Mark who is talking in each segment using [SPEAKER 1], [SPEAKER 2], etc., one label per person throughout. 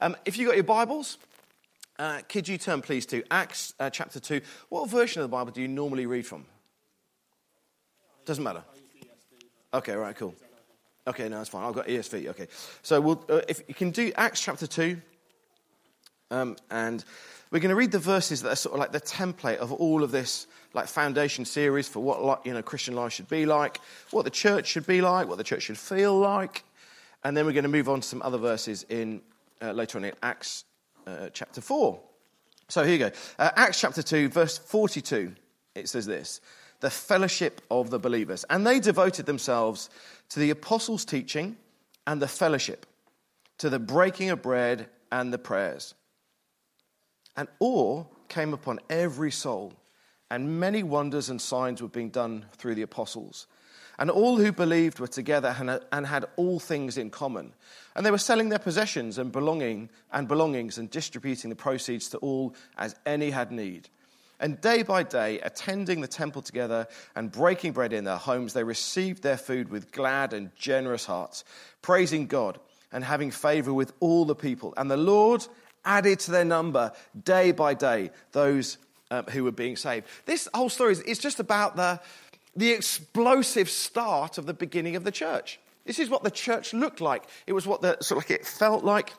[SPEAKER 1] Um, if you've got your Bibles, uh, could you turn please to Acts uh, chapter 2? What version of the Bible do you normally read from? Doesn't matter. Okay, right, cool. Okay, no, that's fine. I've got ESV. Okay. So we'll, uh, if you can do Acts chapter 2, um, and we're going to read the verses that are sort of like the template of all of this like foundation series for what you know Christian life should be like, what the church should be like, what the church should feel like, and then we're going to move on to some other verses in uh, later on in Acts uh, chapter four. So here you go, uh, Acts chapter two, verse forty-two. It says this: the fellowship of the believers, and they devoted themselves to the apostles' teaching and the fellowship, to the breaking of bread and the prayers. And awe came upon every soul, and many wonders and signs were being done through the apostles. And all who believed were together and had all things in common. And they were selling their possessions and belonging and belongings and distributing the proceeds to all as any had need. And day by day, attending the temple together and breaking bread in their homes, they received their food with glad and generous hearts, praising God and having favor with all the people. And the Lord added to their number day by day those um, who were being saved. This whole story is just about the, the explosive start of the beginning of the church. This is what the church looked like. It was what the, sort of like it felt like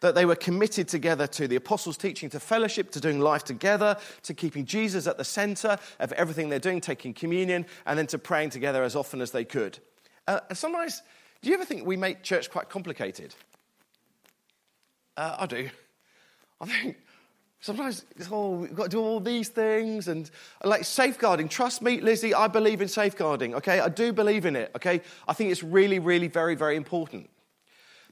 [SPEAKER 1] that they were committed together to the apostles' teaching, to fellowship, to doing life together, to keeping Jesus at the center of everything they're doing, taking communion, and then to praying together as often as they could. Uh, and sometimes, do you ever think we make church quite complicated? Uh, I do. I think sometimes, oh, we've got to do all these things and like safeguarding. Trust me, Lizzie, I believe in safeguarding, okay? I do believe in it, okay? I think it's really, really very, very important.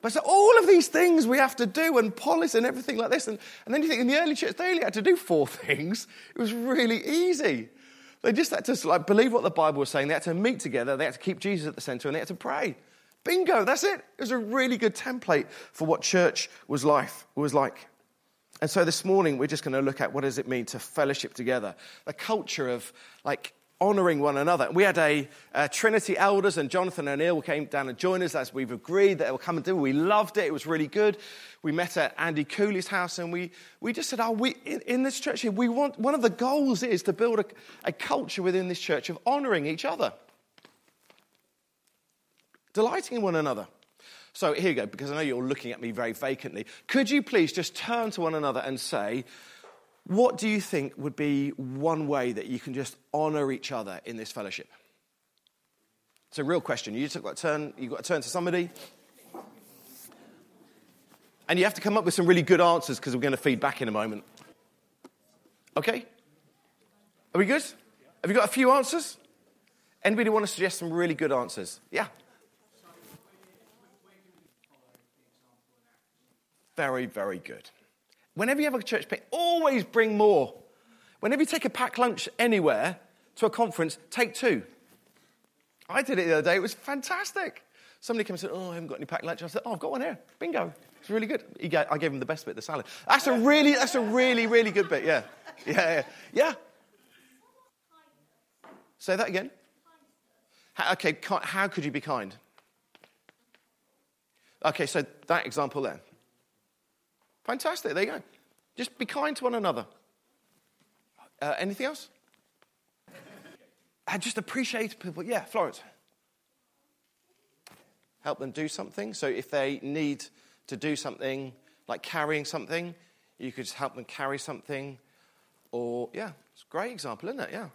[SPEAKER 1] But so all of these things we have to do and polish and everything like this. And, and then you think in the early church, they only had to do four things. It was really easy. They just had to like believe what the Bible was saying. They had to meet together. They had to keep Jesus at the center and they had to pray. Bingo, that's it. It was a really good template for what church was life was like. And so this morning we're just going to look at what does it mean to fellowship together, the culture of like honoring one another. We had a, a Trinity elders and Jonathan O'Neill came down and joined us as we've agreed that they will come and do. We loved it. It was really good. We met at Andy Cooley's house and we, we just said, oh, we, in, in this church here, we want, one of the goals is to build a, a culture within this church of honoring each other delighting in one another. So here you go, because I know you're looking at me very vacantly. Could you please just turn to one another and say, what do you think would be one way that you can just honor each other in this fellowship? It's a real question. You just got to turn, you've got to turn to somebody. And you have to come up with some really good answers because we're going to feed back in a moment. Okay? Are we good? Have you got a few answers? Anybody want to suggest some really good answers? Yeah. Very, very good. Whenever you have a church picnic, always bring more. Whenever you take a packed lunch anywhere to a conference, take two. I did it the other day, it was fantastic. Somebody came and said, Oh, I haven't got any packed lunch. I said, Oh, I've got one here. Bingo. It's really good. I gave him the best bit, the salad. That's a really, that's a really, really good bit. Yeah. Yeah. Yeah. yeah. Say that again. okay, how could you be kind? Okay, so that example there. Fantastic. There you go. Just be kind to one another. Uh, anything else? I just appreciate people. Yeah, Florence. Help them do something. So if they need to do something like carrying something, you could just help them carry something. Or, yeah, it's a great example, isn't it? Yeah.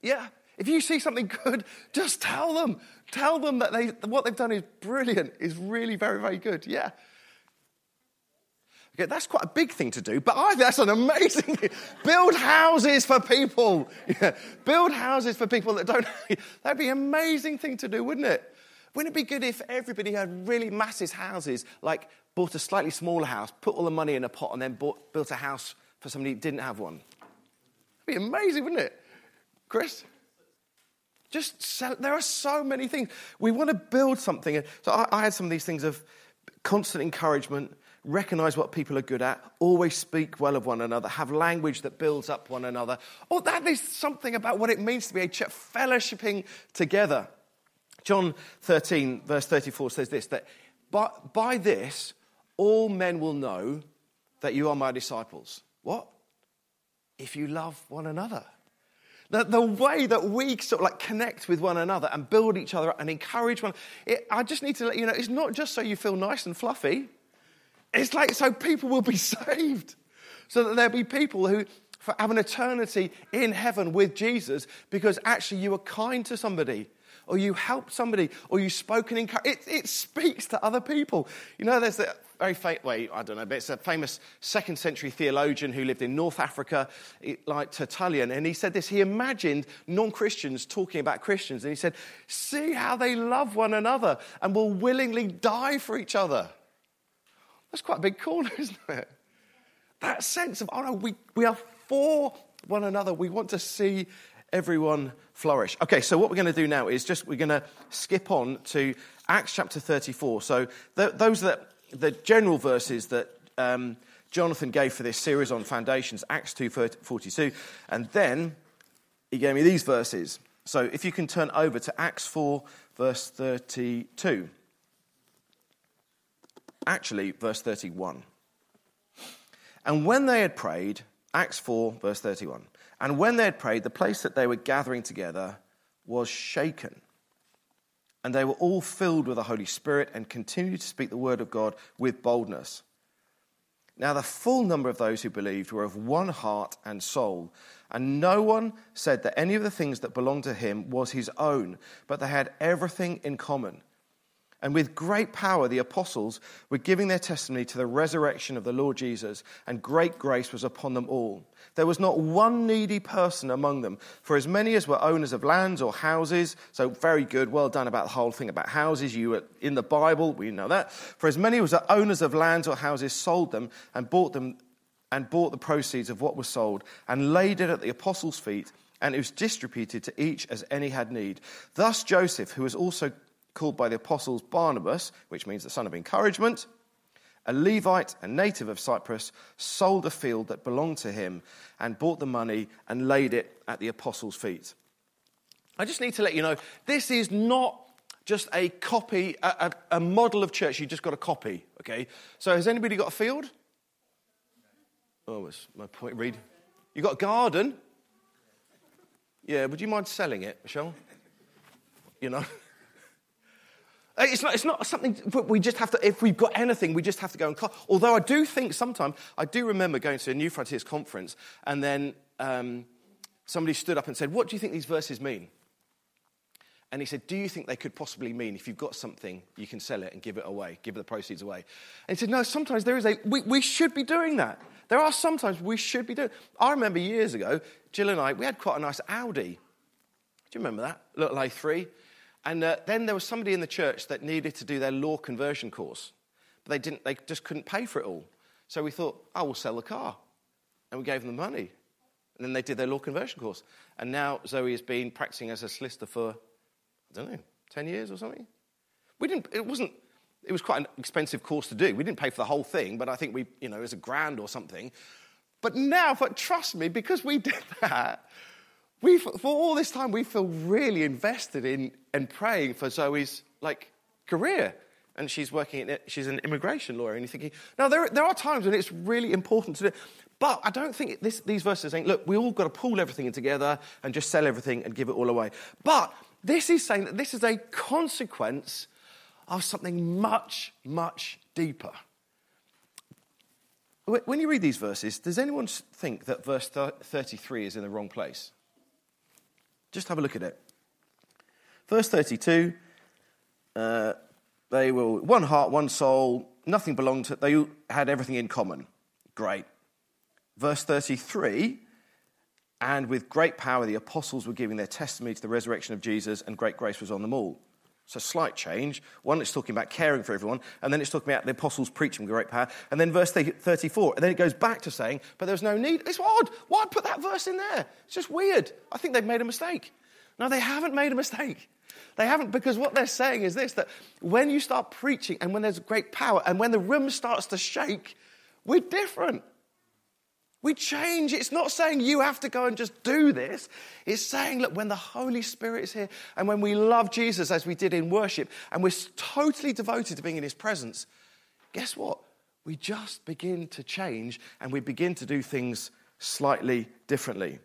[SPEAKER 1] Yeah, if you see something good, just tell them. Tell them that they, what they've done is brilliant, is really very, very good. Yeah. Okay, that's quite a big thing to do, but I that's an amazing thing. Build houses for people. Yeah. Build houses for people that don't. That'd be an amazing thing to do, wouldn't it? Wouldn't it be good if everybody had really massive houses, like bought a slightly smaller house, put all the money in a pot, and then bought, built a house for somebody who didn't have one? It'd be amazing, wouldn't it? Chris? Just sell, there are so many things. We want to build something. So I, I had some of these things of constant encouragement, recognize what people are good at, always speak well of one another, have language that builds up one another. Oh, that is something about what it means to be a church, fellowshipping together. John 13, verse 34 says this that by, by this, all men will know that you are my disciples. What? If you love one another. The, the way that we sort of like connect with one another and build each other up and encourage one, it, I just need to let you know it's not just so you feel nice and fluffy, it's like so people will be saved. So that there'll be people who have an eternity in heaven with Jesus because actually you were kind to somebody or you helped somebody, or you spoke and encouraged. It, it speaks to other people. You know, there's a very famous, well, I don't know, but it's a famous second century theologian who lived in North Africa, like Tertullian, and he said this. He imagined non Christians talking about Christians, and he said, See how they love one another and will willingly die for each other. That's quite a big call, isn't it? That sense of, oh no, we, we are for one another. We want to see everyone flourish. Okay, so what we're going to do now is just we're going to skip on to Acts chapter 34. So th- those that the general verses that um, Jonathan gave for this series on foundations, Acts 2:42, and then he gave me these verses. So if you can turn over to Acts 4 verse 32. Actually, verse 31. And when they had prayed, Acts 4, verse 31. And when they had prayed, the place that they were gathering together was shaken. And they were all filled with the Holy Spirit and continued to speak the word of God with boldness. Now, the full number of those who believed were of one heart and soul, and no one said that any of the things that belonged to him was his own, but they had everything in common. And with great power, the apostles were giving their testimony to the resurrection of the Lord Jesus, and great grace was upon them all. There was not one needy person among them, for as many as were owners of lands or houses, so very good, well done about the whole thing about houses. You were in the Bible, we know that. For as many as were owners of lands or houses sold them and bought them and bought the proceeds of what was sold and laid it at the apostles' feet, and it was distributed to each as any had need. Thus Joseph, who was also called by the apostles Barnabas, which means the son of encouragement, a Levite, a native of Cyprus, sold a field that belonged to him and bought the money and laid it at the apostles' feet. I just need to let you know this is not just a copy, a, a, a model of church you just got a copy, okay? So has anybody got a field? Oh, what's my point, Read. You got a garden? Yeah, would you mind selling it, Michelle? You know? Uh, it's not, it's not something we just have to, if we've got anything, we just have to go and call. Although I do think sometimes, I do remember going to a New Frontiers conference and then um, somebody stood up and said, What do you think these verses mean? And he said, Do you think they could possibly mean if you've got something, you can sell it and give it away, give the proceeds away? And he said, No, sometimes there is a, we, we should be doing that. There are sometimes we should be doing I remember years ago, Jill and I, we had quite a nice Audi. Do you remember that? Little A3. And uh, then there was somebody in the church that needed to do their law conversion course, but they, didn't, they just couldn't pay for it all. So we thought, oh, will sell the car. And we gave them the money. And then they did their law conversion course. And now Zoe has been practicing as a solicitor for, I don't know, 10 years or something. We didn't, it wasn't, it was quite an expensive course to do. We didn't pay for the whole thing, but I think we, you know, it was a grand or something. But now, but trust me, because we did that, we, for all this time, we feel really invested in, in praying for Zoe's like career. And she's working, in, she's an immigration lawyer. And you're thinking, now there, there are times when it's really important to do But I don't think this, these verses are saying, look, we all got to pull everything together and just sell everything and give it all away. But this is saying that this is a consequence of something much, much deeper. When you read these verses, does anyone think that verse 33 is in the wrong place? Just have a look at it. Verse 32 uh, they were one heart, one soul, nothing belonged to, they had everything in common. Great. Verse 33 and with great power the apostles were giving their testimony to the resurrection of Jesus, and great grace was on them all. So, slight change. One, it's talking about caring for everyone, and then it's talking about the apostles preaching with great power. And then verse 34, and then it goes back to saying, but there's no need. It's odd. Why put that verse in there? It's just weird. I think they've made a mistake. No, they haven't made a mistake. They haven't, because what they're saying is this that when you start preaching and when there's great power and when the room starts to shake, we're different. We change. It's not saying you have to go and just do this. It's saying, look, when the Holy Spirit is here and when we love Jesus as we did in worship and we're totally devoted to being in his presence, guess what? We just begin to change and we begin to do things slightly differently.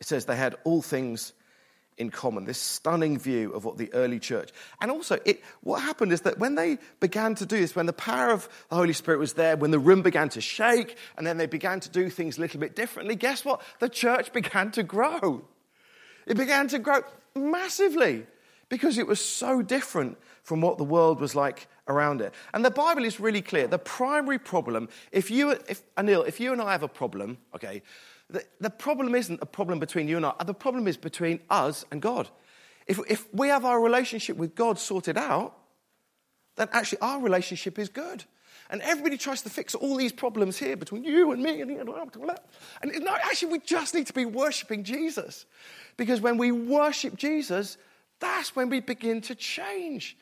[SPEAKER 1] It says they had all things in common, this stunning view of what the early church. And also, it, what happened is that when they began to do this, when the power of the Holy Spirit was there, when the room began to shake, and then they began to do things a little bit differently, guess what? The church began to grow. It began to grow massively because it was so different from what the world was like around it. And the Bible is really clear. The primary problem, if you, if, Anil, if you and I have a problem, okay, the, the problem isn't a problem between you and I. The problem is between us and God. If, if we have our relationship with God sorted out, then actually our relationship is good. And everybody tries to fix all these problems here between you and me. And, and no, actually, we just need to be worshiping Jesus. Because when we worship Jesus, that's when we begin to change.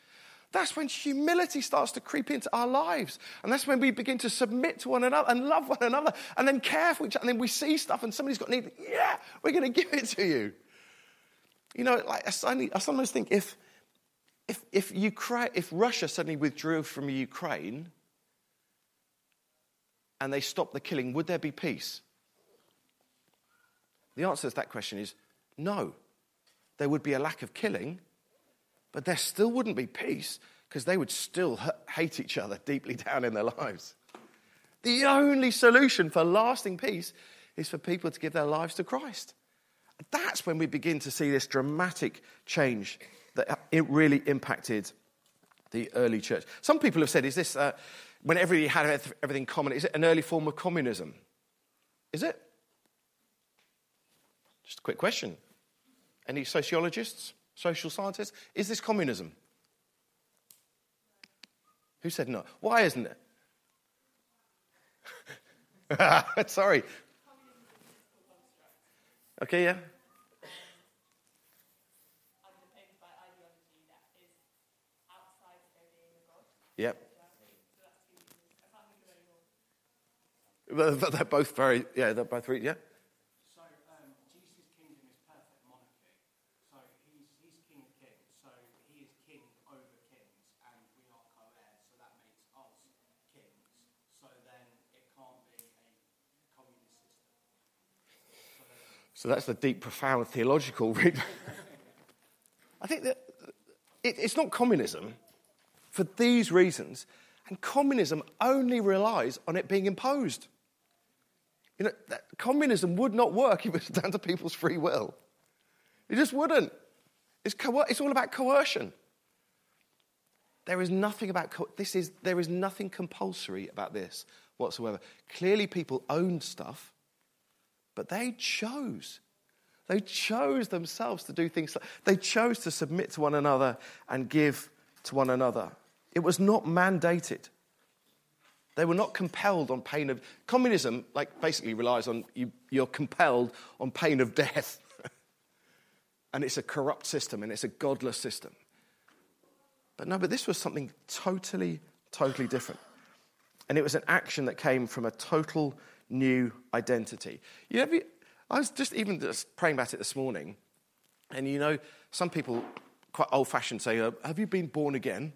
[SPEAKER 1] That's when humility starts to creep into our lives. And that's when we begin to submit to one another and love one another and then care for each other. And then we see stuff and somebody's got need. Yeah, we're going to give it to you. You know, like I, suddenly, I sometimes think if, if, if, Ukraine, if Russia suddenly withdrew from Ukraine and they stopped the killing, would there be peace? The answer to that question is no. There would be a lack of killing, but there still wouldn't be peace because they would still hate each other deeply down in their lives. The only solution for lasting peace is for people to give their lives to Christ. That's when we begin to see this dramatic change that it really impacted the early church. Some people have said, is this, uh, when everybody had everything common, is it an early form of communism? Is it? Just a quick question. Any sociologists? Social scientists? Is this communism? Who said no? Why isn't it? Sorry. Okay, yeah. Yep. They're both very, yeah, they're both, yeah. So that's the deep, profound theological. I think that it, it's not communism for these reasons, and communism only relies on it being imposed. You know, that, communism would not work if it was down to people's free will. It just wouldn't. It's, coer- it's all about coercion. There is nothing about co- this is there is nothing compulsory about this whatsoever. Clearly, people owned stuff but they chose. They chose themselves to do things. They chose to submit to one another and give to one another. It was not mandated. They were not compelled on pain of. Communism, like, basically relies on you, you're compelled on pain of death. and it's a corrupt system and it's a godless system. But no, but this was something totally, totally different. And it was an action that came from a total new identity. You know, I was just even just praying about it this morning, and you know, some people quite old fashioned say, uh, Have you been born again?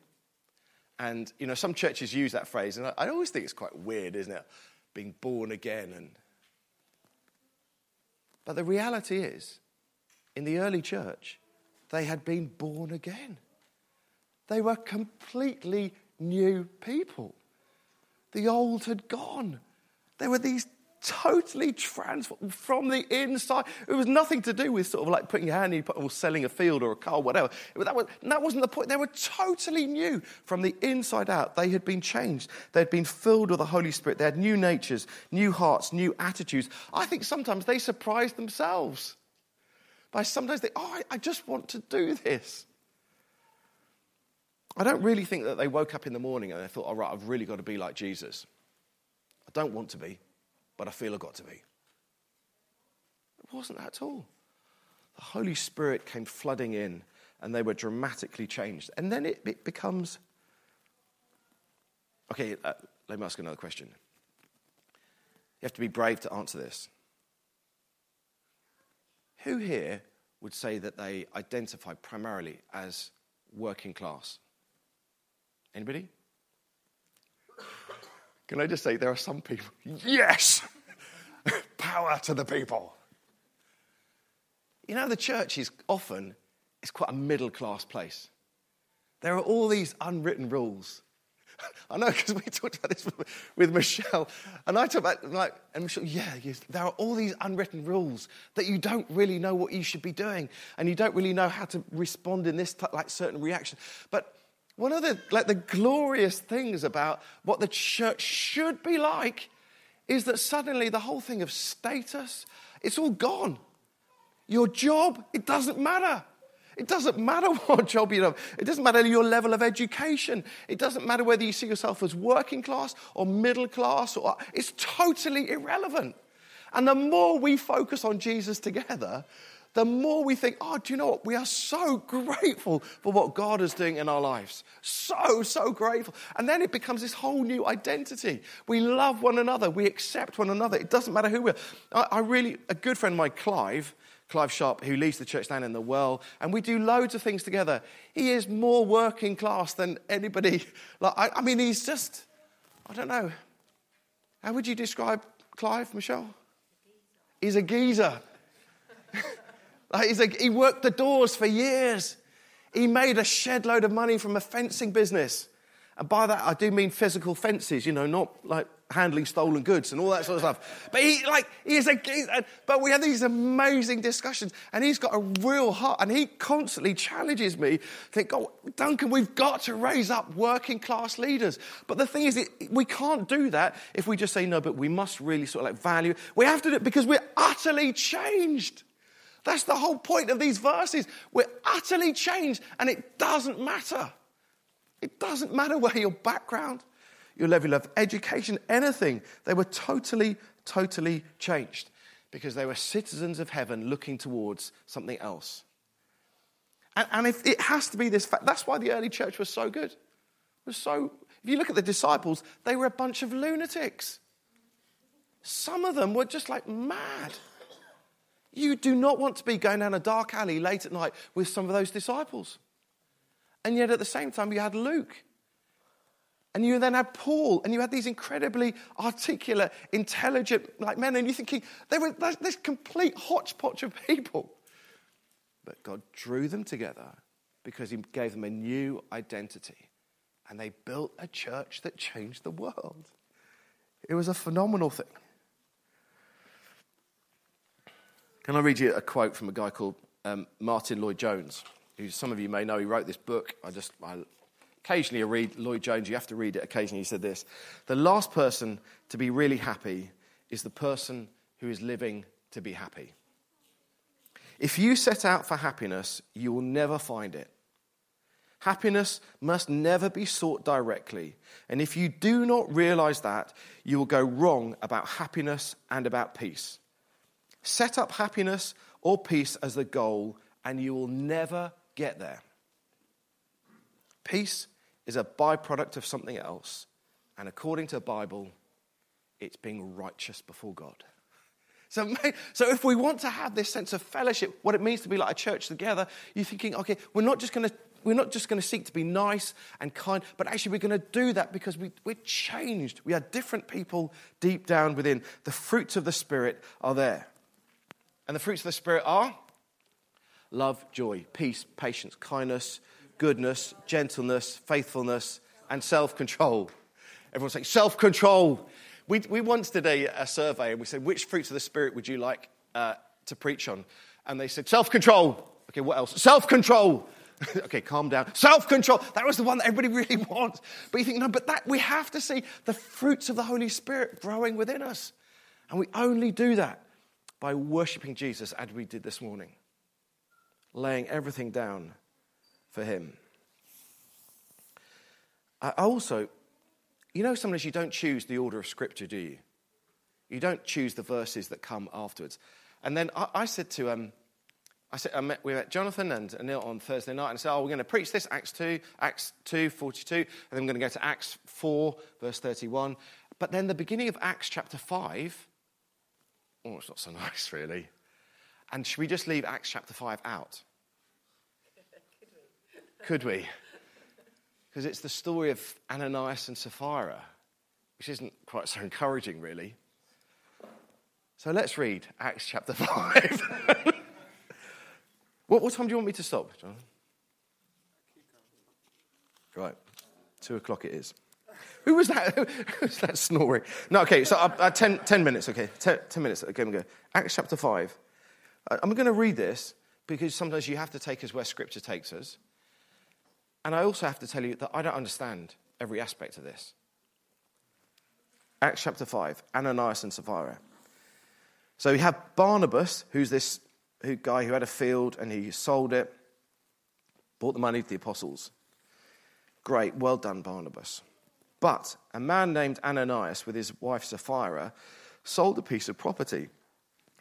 [SPEAKER 1] And you know, some churches use that phrase, and I, I always think it's quite weird, isn't it? Being born again. And... But the reality is, in the early church, they had been born again. They were completely new people. The old had gone. They were these totally transformed from the inside. It was nothing to do with sort of like putting your hand in or selling a field or a car, or whatever. That, was, that wasn't the point. They were totally new from the inside out. They had been changed. They had been filled with the Holy Spirit. They had new natures, new hearts, new attitudes. I think sometimes they surprised themselves by sometimes they, oh, I, I just want to do this. I don't really think that they woke up in the morning and they thought, all right, I've really got to be like Jesus. I don't want to be, but I feel I've got to be. It wasn't that at all. The Holy Spirit came flooding in and they were dramatically changed. And then it, it becomes okay, uh, let me ask another question. You have to be brave to answer this. Who here would say that they identify primarily as working class? Anybody? Can I just say there are some people, yes, power to the people. You know, the church is often it's quite a middle class place. There are all these unwritten rules. I know because we talked about this with Michelle, and I talked about like, and Michelle, yeah, yes, there are all these unwritten rules that you don't really know what you should be doing, and you don't really know how to respond in this like certain reaction. But one of the like the glorious things about what the church should be like is that suddenly the whole thing of status, it's all gone. Your job, it doesn't matter. It doesn't matter what job you have. It doesn't matter your level of education. It doesn't matter whether you see yourself as working class or middle class or it's totally irrelevant. And the more we focus on Jesus together, the more we think, oh, do you know what? We are so grateful for what God is doing in our lives. So, so grateful. And then it becomes this whole new identity. We love one another. We accept one another. It doesn't matter who we are. I, I really, a good friend of mine, Clive, Clive Sharp, who leads the church down in the well, and we do loads of things together. He is more working class than anybody. Like, I, I mean, he's just, I don't know. How would you describe Clive, Michelle? He's a geezer. Like he's a, he worked the doors for years. He made a shed load of money from a fencing business. And by that, I do mean physical fences, you know, not like handling stolen goods and all that sort of stuff. But he, like, he he's a, but we have these amazing discussions and he's got a real heart and he constantly challenges me. Think, oh, Duncan, we've got to raise up working class leaders. But the thing is, we can't do that if we just say, no, but we must really sort of like value. We have to do it because we're utterly changed. That's the whole point of these verses. We're utterly changed and it doesn't matter. It doesn't matter where your background, your level of education, anything. They were totally, totally changed because they were citizens of heaven looking towards something else. And, and if it has to be this fact, that's why the early church was so good. It was so, if you look at the disciples, they were a bunch of lunatics. Some of them were just like mad. You do not want to be going down a dark alley late at night with some of those disciples. And yet at the same time, you had Luke. And you then had Paul, and you had these incredibly articulate, intelligent like men, and you're thinking they were this complete hodgepodge of people. But God drew them together because He gave them a new identity. And they built a church that changed the world. It was a phenomenal thing. Can I read you a quote from a guy called um, Martyn Lloyd-Jones? who some of you may know, he wrote this book. I just, I, occasionally I read Lloyd-Jones, you have to read it occasionally. He said this The last person to be really happy is the person who is living to be happy. If you set out for happiness, you will never find it. Happiness must never be sought directly. And if you do not realize that, you will go wrong about happiness and about peace. Set up happiness or peace as the goal, and you will never get there. Peace is a byproduct of something else, and according to the Bible, it's being righteous before God. So, so if we want to have this sense of fellowship, what it means to be like a church together, you're thinking, okay, we're not just going to we're not just going to seek to be nice and kind, but actually we're going to do that because we, we're changed. We are different people deep down within. The fruits of the Spirit are there. And the fruits of the Spirit are love, joy, peace, patience, kindness, goodness, gentleness, faithfulness, and self control. Everyone's saying self control. We, we once did a, a, survey and we said, which fruits of the Spirit would you like uh, to preach on? And they said, self control. Okay, what else? Self control. okay, calm down. Self control. That was the one that everybody really wants. But you think, no, but that we have to see the fruits of the Holy Spirit growing within us. And we only do that by worshiping Jesus as we did this morning laying everything down for Him. I also, you know, sometimes you don't choose the order of Scripture, do you? You don't choose the verses that come afterwards. And then I, I said to, um, I said, I met, we met Jonathan and Anil on Thursday night and I said, oh, we're going to preach this, Acts 2, Acts 2, 42, and then we're going to go to Acts 4, verse 31. But then the beginning of Acts chapter 5, oh, it's not so nice, really. And should we just leave Acts chapter 5 out? Could we? Because it's the story of Ananias and Sapphira, which isn't quite so encouraging, really. So let's read Acts chapter 5. what, what time do you want me to stop, John? Right, two o'clock it is. Who was that? Who was that snoring? No, okay, so uh, uh, ten, 10 minutes, okay. Ten, 10 minutes, okay, we go. Acts chapter 5. Uh, I'm going to read this because sometimes you have to take us where Scripture takes us. And I also have to tell you that I don't understand every aspect of this. Acts chapter 5, Ananias and Sapphira. So we have Barnabas, who's this who, guy who had a field and he sold it, bought the money to the apostles. Great, well done, Barnabas. But a man named Ananias, with his wife Sapphira, sold a piece of property.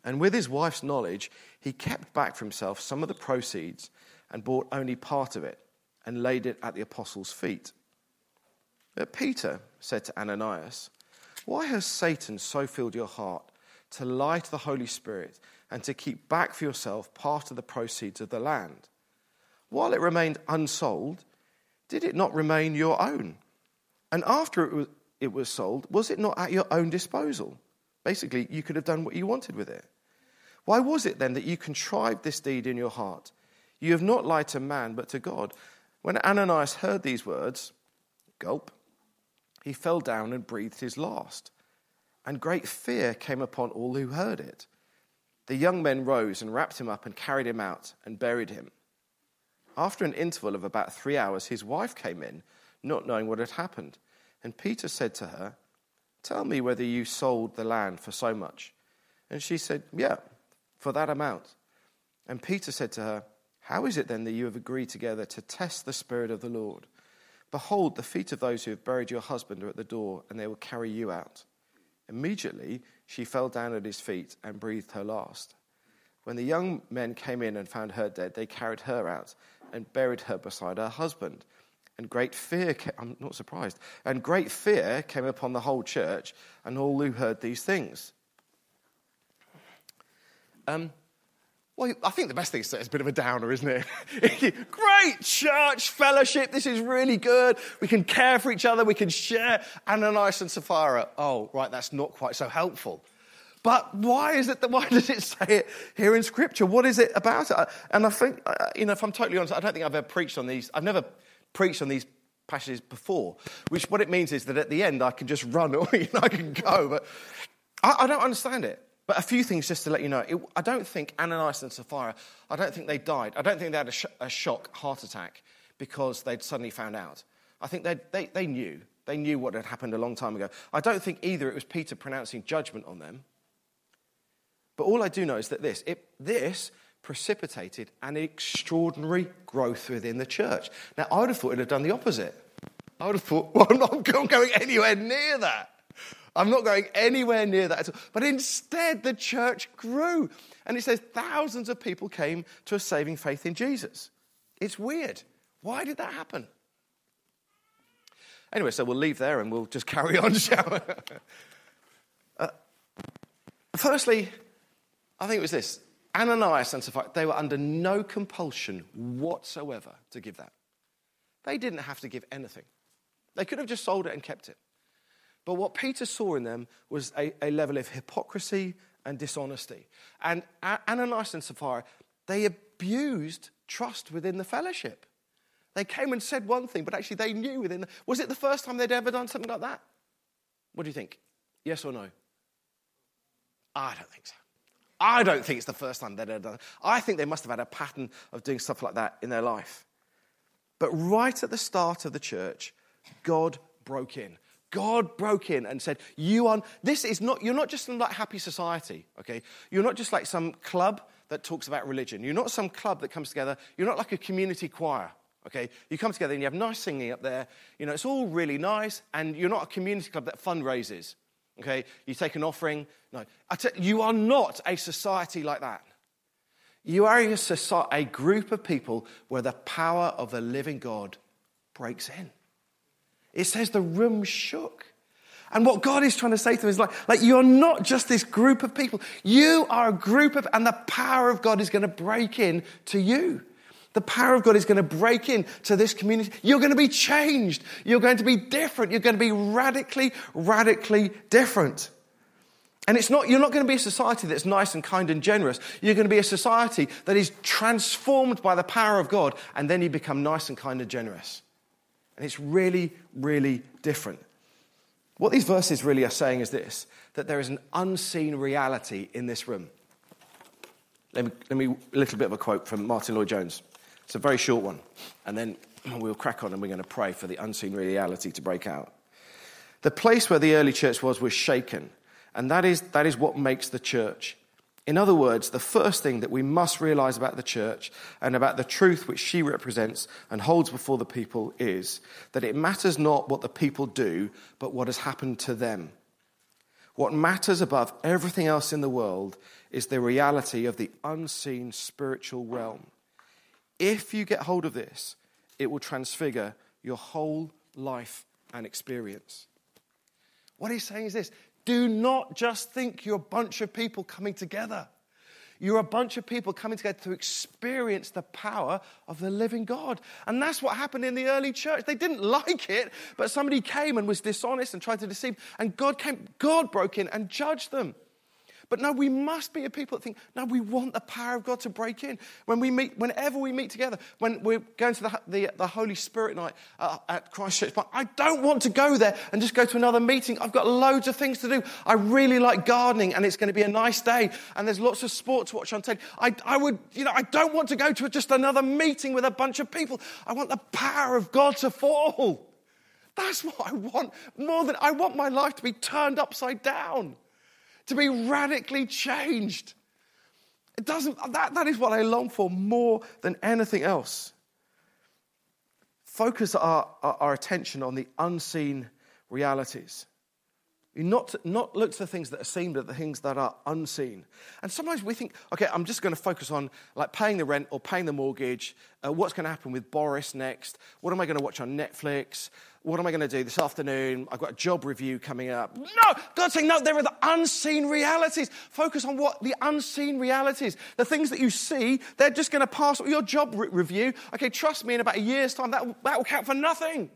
[SPEAKER 1] And with his wife's knowledge, he kept back for himself some of the proceeds and bought only part of it and laid it at the apostles' feet. But Peter said to Ananias, Why has Satan so filled your heart to lie to the Holy Spirit and to keep back for yourself part of the proceeds of the land? While it remained unsold, did it not remain your own? And after it was, it was sold, was it not at your own disposal? Basically, you could have done what you wanted with it. Why was it then that you contrived this deed in your heart? You have not lied to man, but to God. When Ananias heard these words, gulp, he fell down and breathed his last. And great fear came upon all who heard it. The young men rose and wrapped him up and carried him out and buried him. After an interval of about three hours, his wife came in, not knowing what had happened. And Peter said to her, Tell me whether you sold the land for so much. And she said, Yeah, for that amount. And Peter said to her, How is it then that you have agreed together to test the Spirit of the Lord? Behold, the feet of those who have buried your husband are at the door, and they will carry you out. Immediately she fell down at his feet and breathed her last. When the young men came in and found her dead, they carried her out and buried her beside her husband. And great fear, came, I'm not surprised, and great fear came upon the whole church and all who heard these things. Um, well, I think the best thing to say is a bit of a downer, isn't it? Great church fellowship. This is really good. We can care for each other. We can share Ananias and Sapphira. Oh, right, that's not quite so helpful. But why is it that, why does it say it here in Scripture? What is it about it? And I think, uh, you know, if I'm totally honest, I don't think I've ever preached on these. I've never preached on these passages before, which what it means is that at the end I can just run or you know, I can go. But I, I, don't understand it. But a few things just to let you know. It, I don't think Ananias and Sapphira, I don't think they died. I don't think they had a, sh- a shock heart attack because they'd suddenly found out. I think they, they knew. They knew what had happened a long time ago. I don't think either it was Peter pronouncing judgment on them. But all I do know is that this, it, this precipitated an extraordinary growth within the church. Now, I would have thought it would have done the opposite. I would have thought, well, I'm not going anywhere near that. I'm not going anywhere near that at all. But instead, the church grew. And it says thousands of people came to a saving faith in Jesus. It's weird. Why did that happen? Anyway, so we'll leave there and we'll just carry on, shall we? Uh, firstly, I think it was this Ananias and Sapphira, they were under no compulsion whatsoever to give that. They didn't have to give anything. They could have just sold it and kept it. But what Peter saw in them was a, a level of hypocrisy and dishonesty. And Ananias and Sapphira, they abused trust within the fellowship. They came and said one thing, but actually they knew within. The, was it the first time they'd ever done something like that? What do you think? Yes or no? I don't think so. I don't think it's the first time they'd ever done it. I think they must have had a pattern of doing stuff like that in their life. But right at the start of the church, God broke in. God broke in and said, You are, this is not, you're not just in like happy society, okay? You're not just like some club that talks about religion. You're not some club that comes together. You're not like a community choir, okay? You come together and you have nice singing up there. You know, it's all really nice, and you're not a community club that fundraises, okay? You take an offering. No. you are not a society like that. You are a, society, a group of people where the power of the living God breaks in. It says the room shook. And what God is trying to say to them is like, like you're not just this group of people. You are a group of, and the power of God is going to break in to you. The power of God is going to break in to this community. You're going to be changed. You're going to be different. You're going to be radically, radically different. And it's not, you're not going to be a society that's nice and kind and generous. You're going to be a society that is transformed by the power of God, and then you become nice and kind and generous. And it's really, really different. What these verses really are saying is this that there is an unseen reality in this room. Let me, let me a little bit of a quote from Martyn Lloyd-Jones. It's a very short one, and then we'll crack on and we're going to pray for the unseen reality to break out. The place where the early church was was shaken, and that is, that is what makes the church. In other words, the first thing that we must realize about the church and about the truth which she represents and holds before the people is that it matters not what the people do, but what has happened to them. What matters above everything else in the world is the reality of the unseen spiritual realm. If you get hold of this, it will transfigure your whole life and experience. What he's saying is this do not just think you're a bunch of people coming together. You're a bunch of people coming together to experience the power of the living God. And that's what happened in the early church. They didn't like it, but somebody came and was dishonest and tried to deceive. And God came, God broke in and judged them. But no, we must be a people that think, no, we want the power of God to break in. When we meet, whenever we meet together, when we're going to the, the, the Holy Spirit night uh, at Christchurch, but I don't want to go there and just go to another meeting. I've got loads of things to do. I really like gardening and it's going to be a nice day and there's lots of sport to watch on telly. I, I would, you know, I don't want to go to just another meeting with a bunch of people. I want the power of God to fall. That's what I want more than I want my life to be turned upside down to be radically changed. It doesn't, that, that is what I long for more than anything else. Focus our, our, our attention on the unseen realities. Not, not look to the things that are seen, but the things that are unseen. And sometimes we think, okay, I'm just going to focus on like paying the rent or paying the mortgage. Uh, what's going to happen with Boris next? What am I going to watch on Netflix? What am I going to do this afternoon? I've got a job review coming up. No, God's saying, no, there are the unseen realities. Focus on what the unseen realities. The things that you see, they're just going to pass your job re- review. Okay, trust me, in about a year's time, that, that will count for nothing.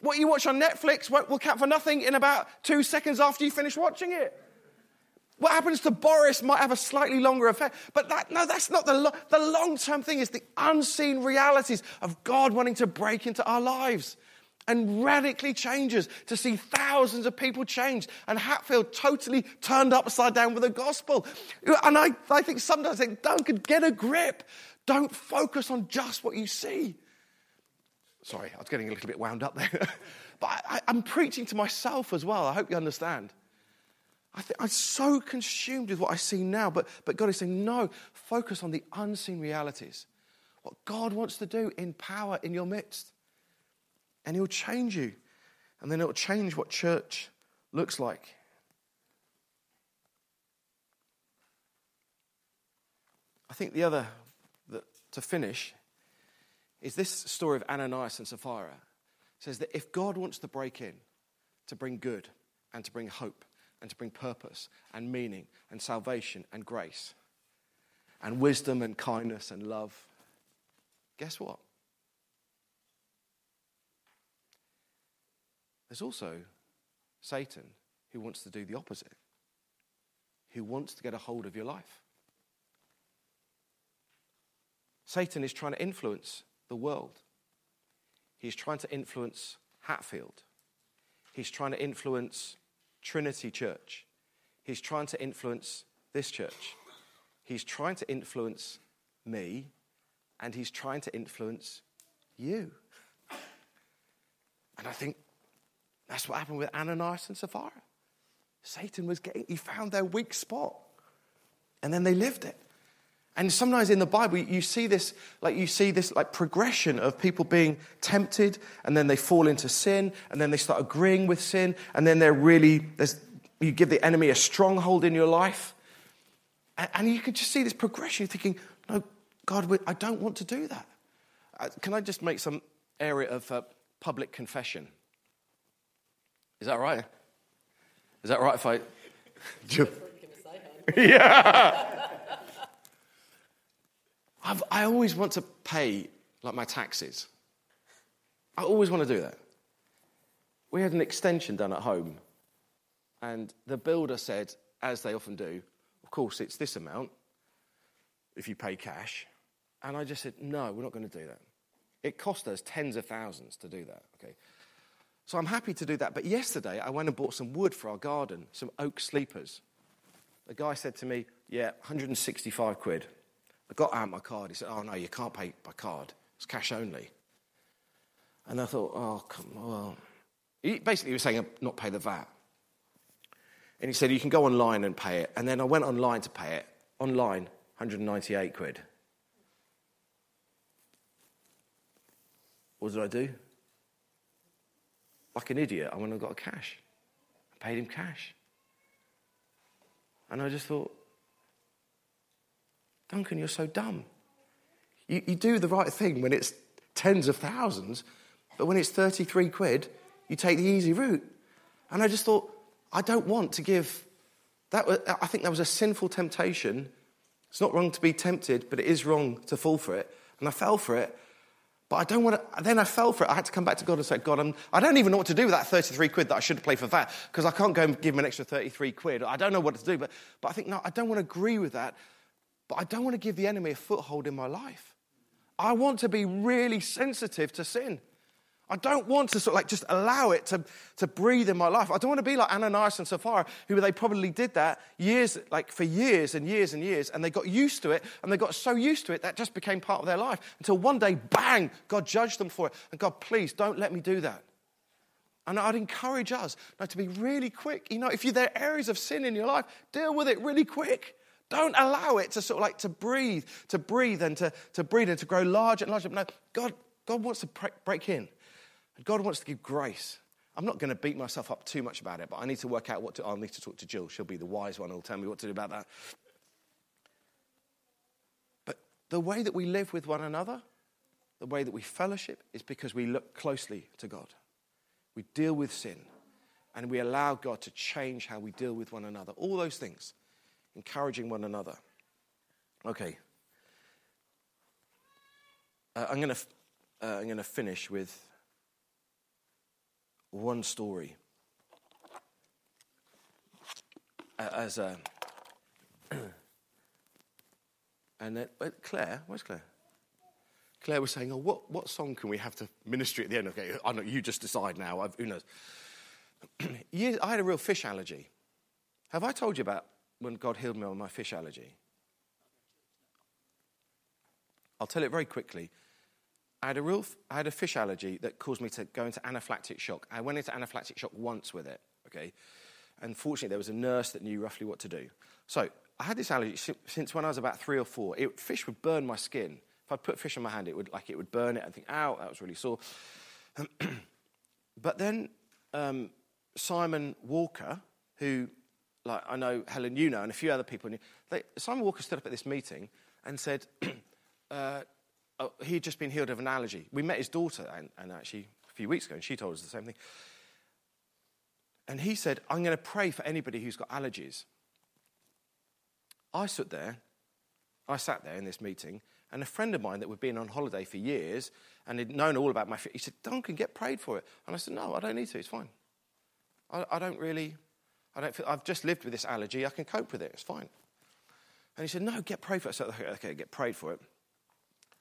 [SPEAKER 1] What you watch on Netflix will count for nothing in about two seconds after you finish watching it. What happens to Boris might have a slightly longer effect, but that, no, that's not the, lo- the long term thing. It's the unseen realities of God wanting to break into our lives and radically changes to see thousands of people changed and Hatfield totally turned upside down with the gospel. And I, I think sometimes I think, Duncan, get a grip. Don't focus on just what you see. Sorry, I was getting a little bit wound up there. but I, am preaching to myself as well. I hope you understand. I think I'm so consumed with what I see now, but, but God is saying, no, focus on the unseen realities. What God wants to do in power in your midst and He'll change you. And then it'll change what church looks like. I think the other, that, to finish, is this story of Ananias and Sapphira. It says that if God wants to break in to bring good and to bring hope and to bring purpose and meaning and salvation and grace and wisdom and kindness and love, guess what? There's also Satan who wants to do the opposite, who wants to get a hold of your life. Satan is trying to influence the world. He's trying to influence Hatfield. He's trying to influence Trinity Church. He's trying to influence this church. He's trying to influence me, and he's trying to influence you. And I think that's what happened with Ananias and Sapphira. Satan was getting, he found their weak spot. And then they lived it. And sometimes in the Bible, you see this, like you see this like progression of people being tempted, and then they fall into sin, and then they start agreeing with sin, and then they're really, you give the enemy a stronghold in your life. And, and you can just see this progression. You're thinking, no, God, I don't want to do that. Uh, can I just make some area of uh, public confession? Is that right? Is that right if I.
[SPEAKER 2] yeah.
[SPEAKER 1] I've, I always want to pay like my taxes. I always want to do that. We had an extension done at home, and the builder said, as they often do, of course, it's this amount if you pay cash. And I just said, no, we're not going to do that. It cost us tens of thousands to do that, okay? So I'm happy to do that. But yesterday, I went and bought some wood for our garden, some oak sleepers. The guy said to me, yeah, 165 quid. I got out my card. He said, oh, no, you can't pay by card. It's cash only. And I thought, oh, come on. He basically he was saying, not pay the VAT. And he said, you can go online and pay it. And then I went online to pay it. Online, 198 quid. What did I do? Like an idiot, I went and got a cash. I paid him cash. And I just thought, Duncan, you're so dumb. You, you do the right thing when it's tens of thousands, but when it's 33 quid, you take the easy route. And I just thought, I don't want to give. That was, I think that was a sinful temptation. It's not wrong to be tempted, but it is wrong to fall for it. And I fell for it. But I don't want to. Then I fell for it. I had to come back to God and say, God, I'm, I do not even know what to do with that 33 quid that I should have paid for VAT because I can't go and give him an extra 33 quid. I don't know what to do. But, but I think, no, I don't want to agree with that. But I don't want to give the enemy a foothold in my life. I want to be really sensitive to sin. I don't want to sort of like just allow it to, to breathe in my life. I don't want to be like Ananias and Sapphira, who they probably did that years, like for years and years and years, and they got used to it, and they got so used to it that just became part of their life until one day, bang, God judged them for it. And God, please don't let me do that. And I'd encourage us now to be really quick. You know, if you, there are areas of sin in your life, deal with it really quick. Don't allow it to sort of like to breathe, to breathe and to, to breathe and to grow larger and larger. No, God, God wants to break in. God wants to give grace. I'm not going to beat myself up too much about it, but I need to work out what to. I'll need to talk to Jill. She'll be the wise one who'll tell me what to do about that. But the way that we live with one another, the way that we fellowship, is because we look closely to God. We deal with sin, and we allow God to change how we deal with one another. All those things, encouraging one another. Okay. Uh, I'm going to uh, I'm going to finish with one story as a. and then, Claire, where's Claire? Claire was saying, "Oh, what, what song can we have to ministry at the end?" Okay, I know you just decide now. I've, who knows? I had a real fish allergy. Have I told you about when God healed me of my fish allergy? I'll tell it very quickly. I had a real, I had a fish allergy that caused me to go into anaphylactic shock. I went into anaphylactic shock once with it, okay? Unfortunately, there was a nurse that knew roughly what to do. So I had this allergy since when I was about three or four. It, fish would burn my skin. If I put fish on my hand, it would like it would burn it. I think, ow, that was really sore. but then um, Simon Walker, who, like I know Helen, you know, and a few other people knew, they, Simon Walker stood up at this meeting and said. uh, oh, he had just been healed of an allergy. We met his daughter, and, and actually a few weeks ago, and she told us the same thing. And he said, I'm going to pray for anybody who's got allergies. I stood there, I sat there in this meeting, and a friend of mine that we'd been on holiday for years and had known all about my, he said, Duncan, get prayed for it. And I said, no, I don't need to, it's fine. I, I don't really, I don't feel, I've just lived with this allergy, I can cope with it, it's fine. And he said, no, get prayed for it. I said, okay, okay get prayed for it.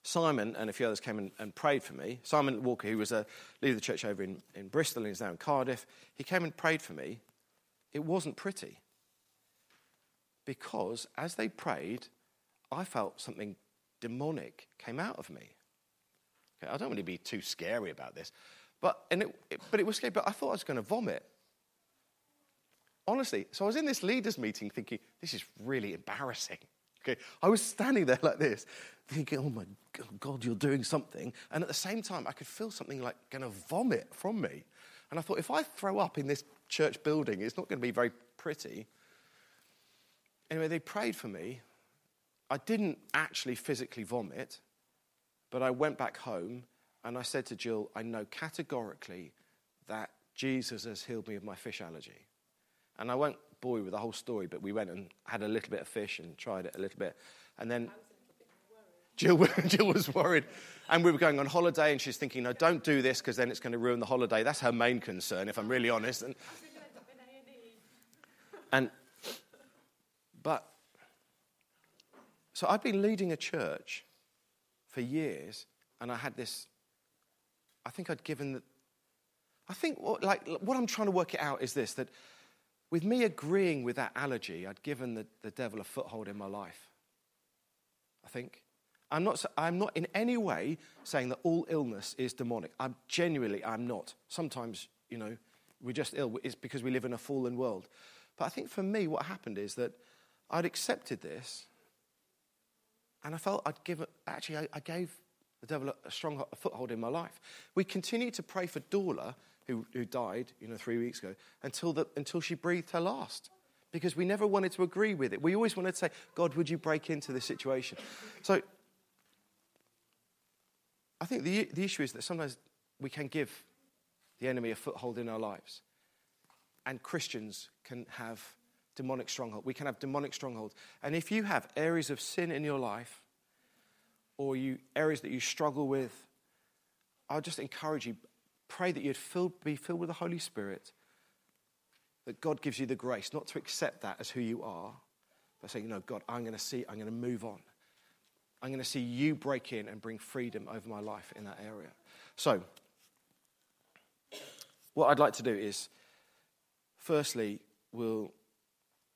[SPEAKER 1] Simon and a few others came and, and, prayed for me. Simon Walker, who was a leader of the church over in, in Bristol and is now in Cardiff, he came and prayed for me. It wasn't pretty. Because as they prayed, I felt something demonic came out of me. Okay, I don't want to be too scary about this, but, and it, it, but it was scary, but I thought I was going to vomit. Honestly, so I was in this leaders' meeting thinking, this is really embarrassing. Okay, I was standing there like this, thinking, oh my God, you're doing something. And at the same time, I could feel something like going to vomit from me. And I thought, if I throw up in this church building, it's not going to be very pretty. Anyway, they prayed for me. I didn't actually physically vomit, but I went back home and I said to Jill, I know categorically that Jesus has healed me of my fish allergy. And I won't you with the whole story, but we went and had a little bit of fish and tried it a little bit. And then Jill, Jill was worried. And we were going on holiday, and she's thinking, no, don't do this because then it's going to ruin the holiday. That's her main concern, if I'm really honest. And, and but, so I've been leading a church for years, and I had this, I think I'd given the, I think what, like, what I'm trying to work it out is this that with me agreeing with that allergy, I'd given the, the devil a foothold in my life. I think. I'm not, I'm not in any way saying that all illness is demonic. I'm genuinely, I'm not. Sometimes, you know, we're just ill. It's because we live in a fallen world. But I think for me, what happened is that I'd accepted this and I felt I'd given, actually, I, I gave the devil a, strong a foothold in my life. We continued to pray for Dorla, who, who died, you know, three weeks ago, until, the, until she breathed her last. Because we never wanted to agree with it. We always wanted to say, God, would you break into this situation? So I think the, the issue is that sometimes we can give the enemy a foothold in our lives. And Christians can have demonic stronghold. We can have demonic strongholds. And if you have areas of sin in your life, or you areas that you struggle with, I'll just encourage you, pray that you'd be filled with the Holy Spirit, that God gives you the grace, not to accept that as who you are, but saying, no, God, I'm going to see, I'm going to move on. I'm going to see you break in and bring freedom over my life in that area. So, what I'd like to do is, firstly, we'll,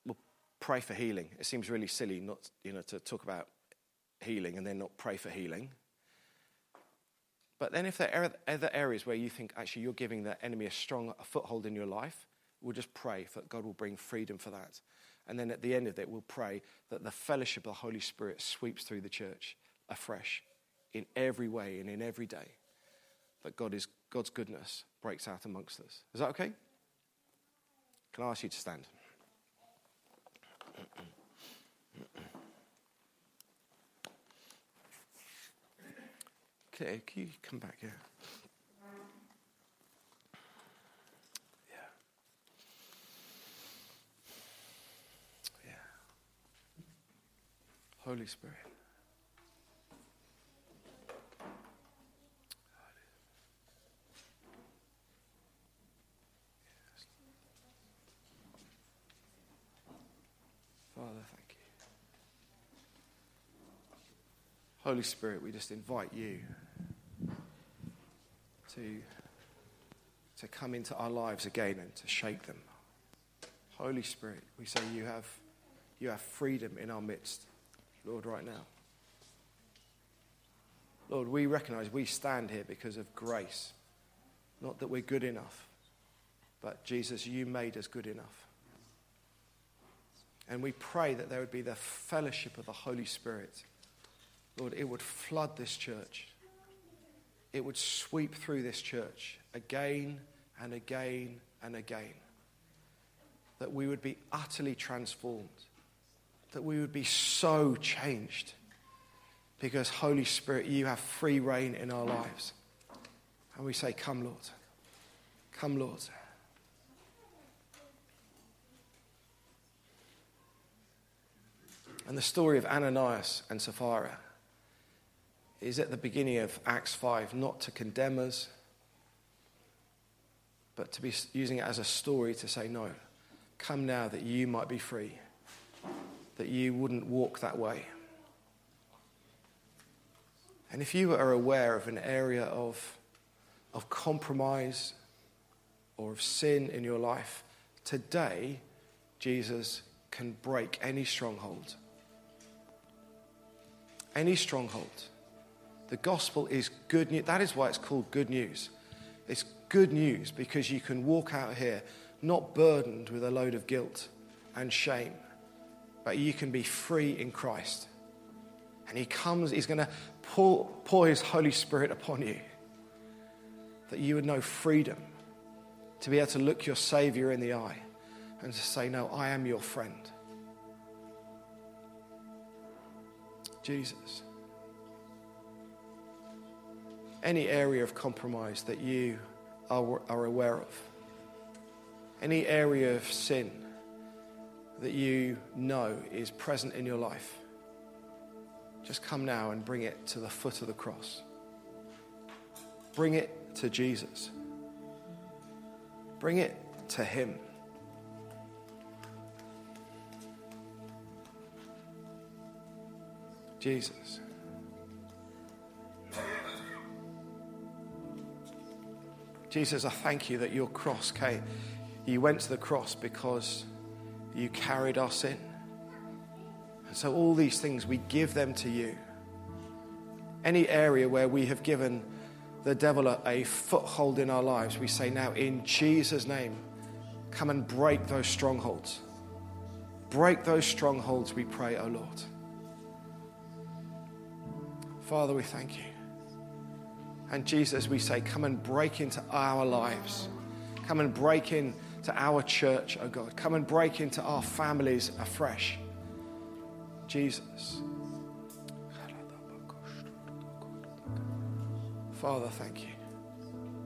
[SPEAKER 1] we'll pray for healing. It seems really silly not, you know, to talk about healing and then not pray for healing. But then, if there are other areas where you think actually you're giving the enemy a strong foothold in your life, we'll just pray that God will bring freedom for that. And then at the end of it, we'll pray that the fellowship of the Holy Spirit sweeps through the church afresh in every way and in every day. That God is, God's goodness breaks out amongst us. Is that okay? Can I ask you to stand? Okay, can you come back here? Yeah. Yeah. Holy Spirit. Father, thank you. Holy Spirit, we just invite you to, to come into our lives again and to shake them. Holy Spirit, we say you have, you have freedom in our midst. Lord, right now. Lord, we recognize we stand here because of grace. Not that we're good enough, but Jesus, you made us good enough. And we pray that there would be the fellowship of the Holy Spirit. Lord, it would flood this church. It would sweep through this church again and again and again. That we would be utterly transformed that we would be so changed. Because, Holy Spirit, you have free reign in our lives. And we say, Come, Lord. Come, Lord. And the story of Ananias and Sapphira is at the beginning of Acts 5, not to condemn us, but to be using it as a story to say, No, come now that you might be free that you wouldn't walk that way. And if you are aware of an area of, of compromise or of sin in your life, today Jesus can break any stronghold. Any stronghold. The gospel is good news. That is why it's called good news. It's good news because you can walk out here not burdened with a load of guilt and shame but you can be free in Christ. And He comes, He's going to pour, pour His Holy Spirit upon you that you would know freedom to be able to look your Savior in the eye and to say, No, I am your friend. Jesus. Any area of compromise that you are, are aware of, any area of sin that you know is present in your life, just come now and bring it to the foot of the cross. Bring it to Jesus. Bring it to Him. Jesus. Jesus, I thank you that your cross came. You went to the cross because you carried our sin. And so, all these things, we give them to you. Any area where we have given the devil a, a foothold in our lives, we say now, in Jesus' name, come and break those strongholds. Break those strongholds, we pray, O oh Lord. Father, we thank you. And Jesus, we say, come and break into our lives. Come and break into our church, oh God. Come and break into our families afresh. Jesus. Father, thank you.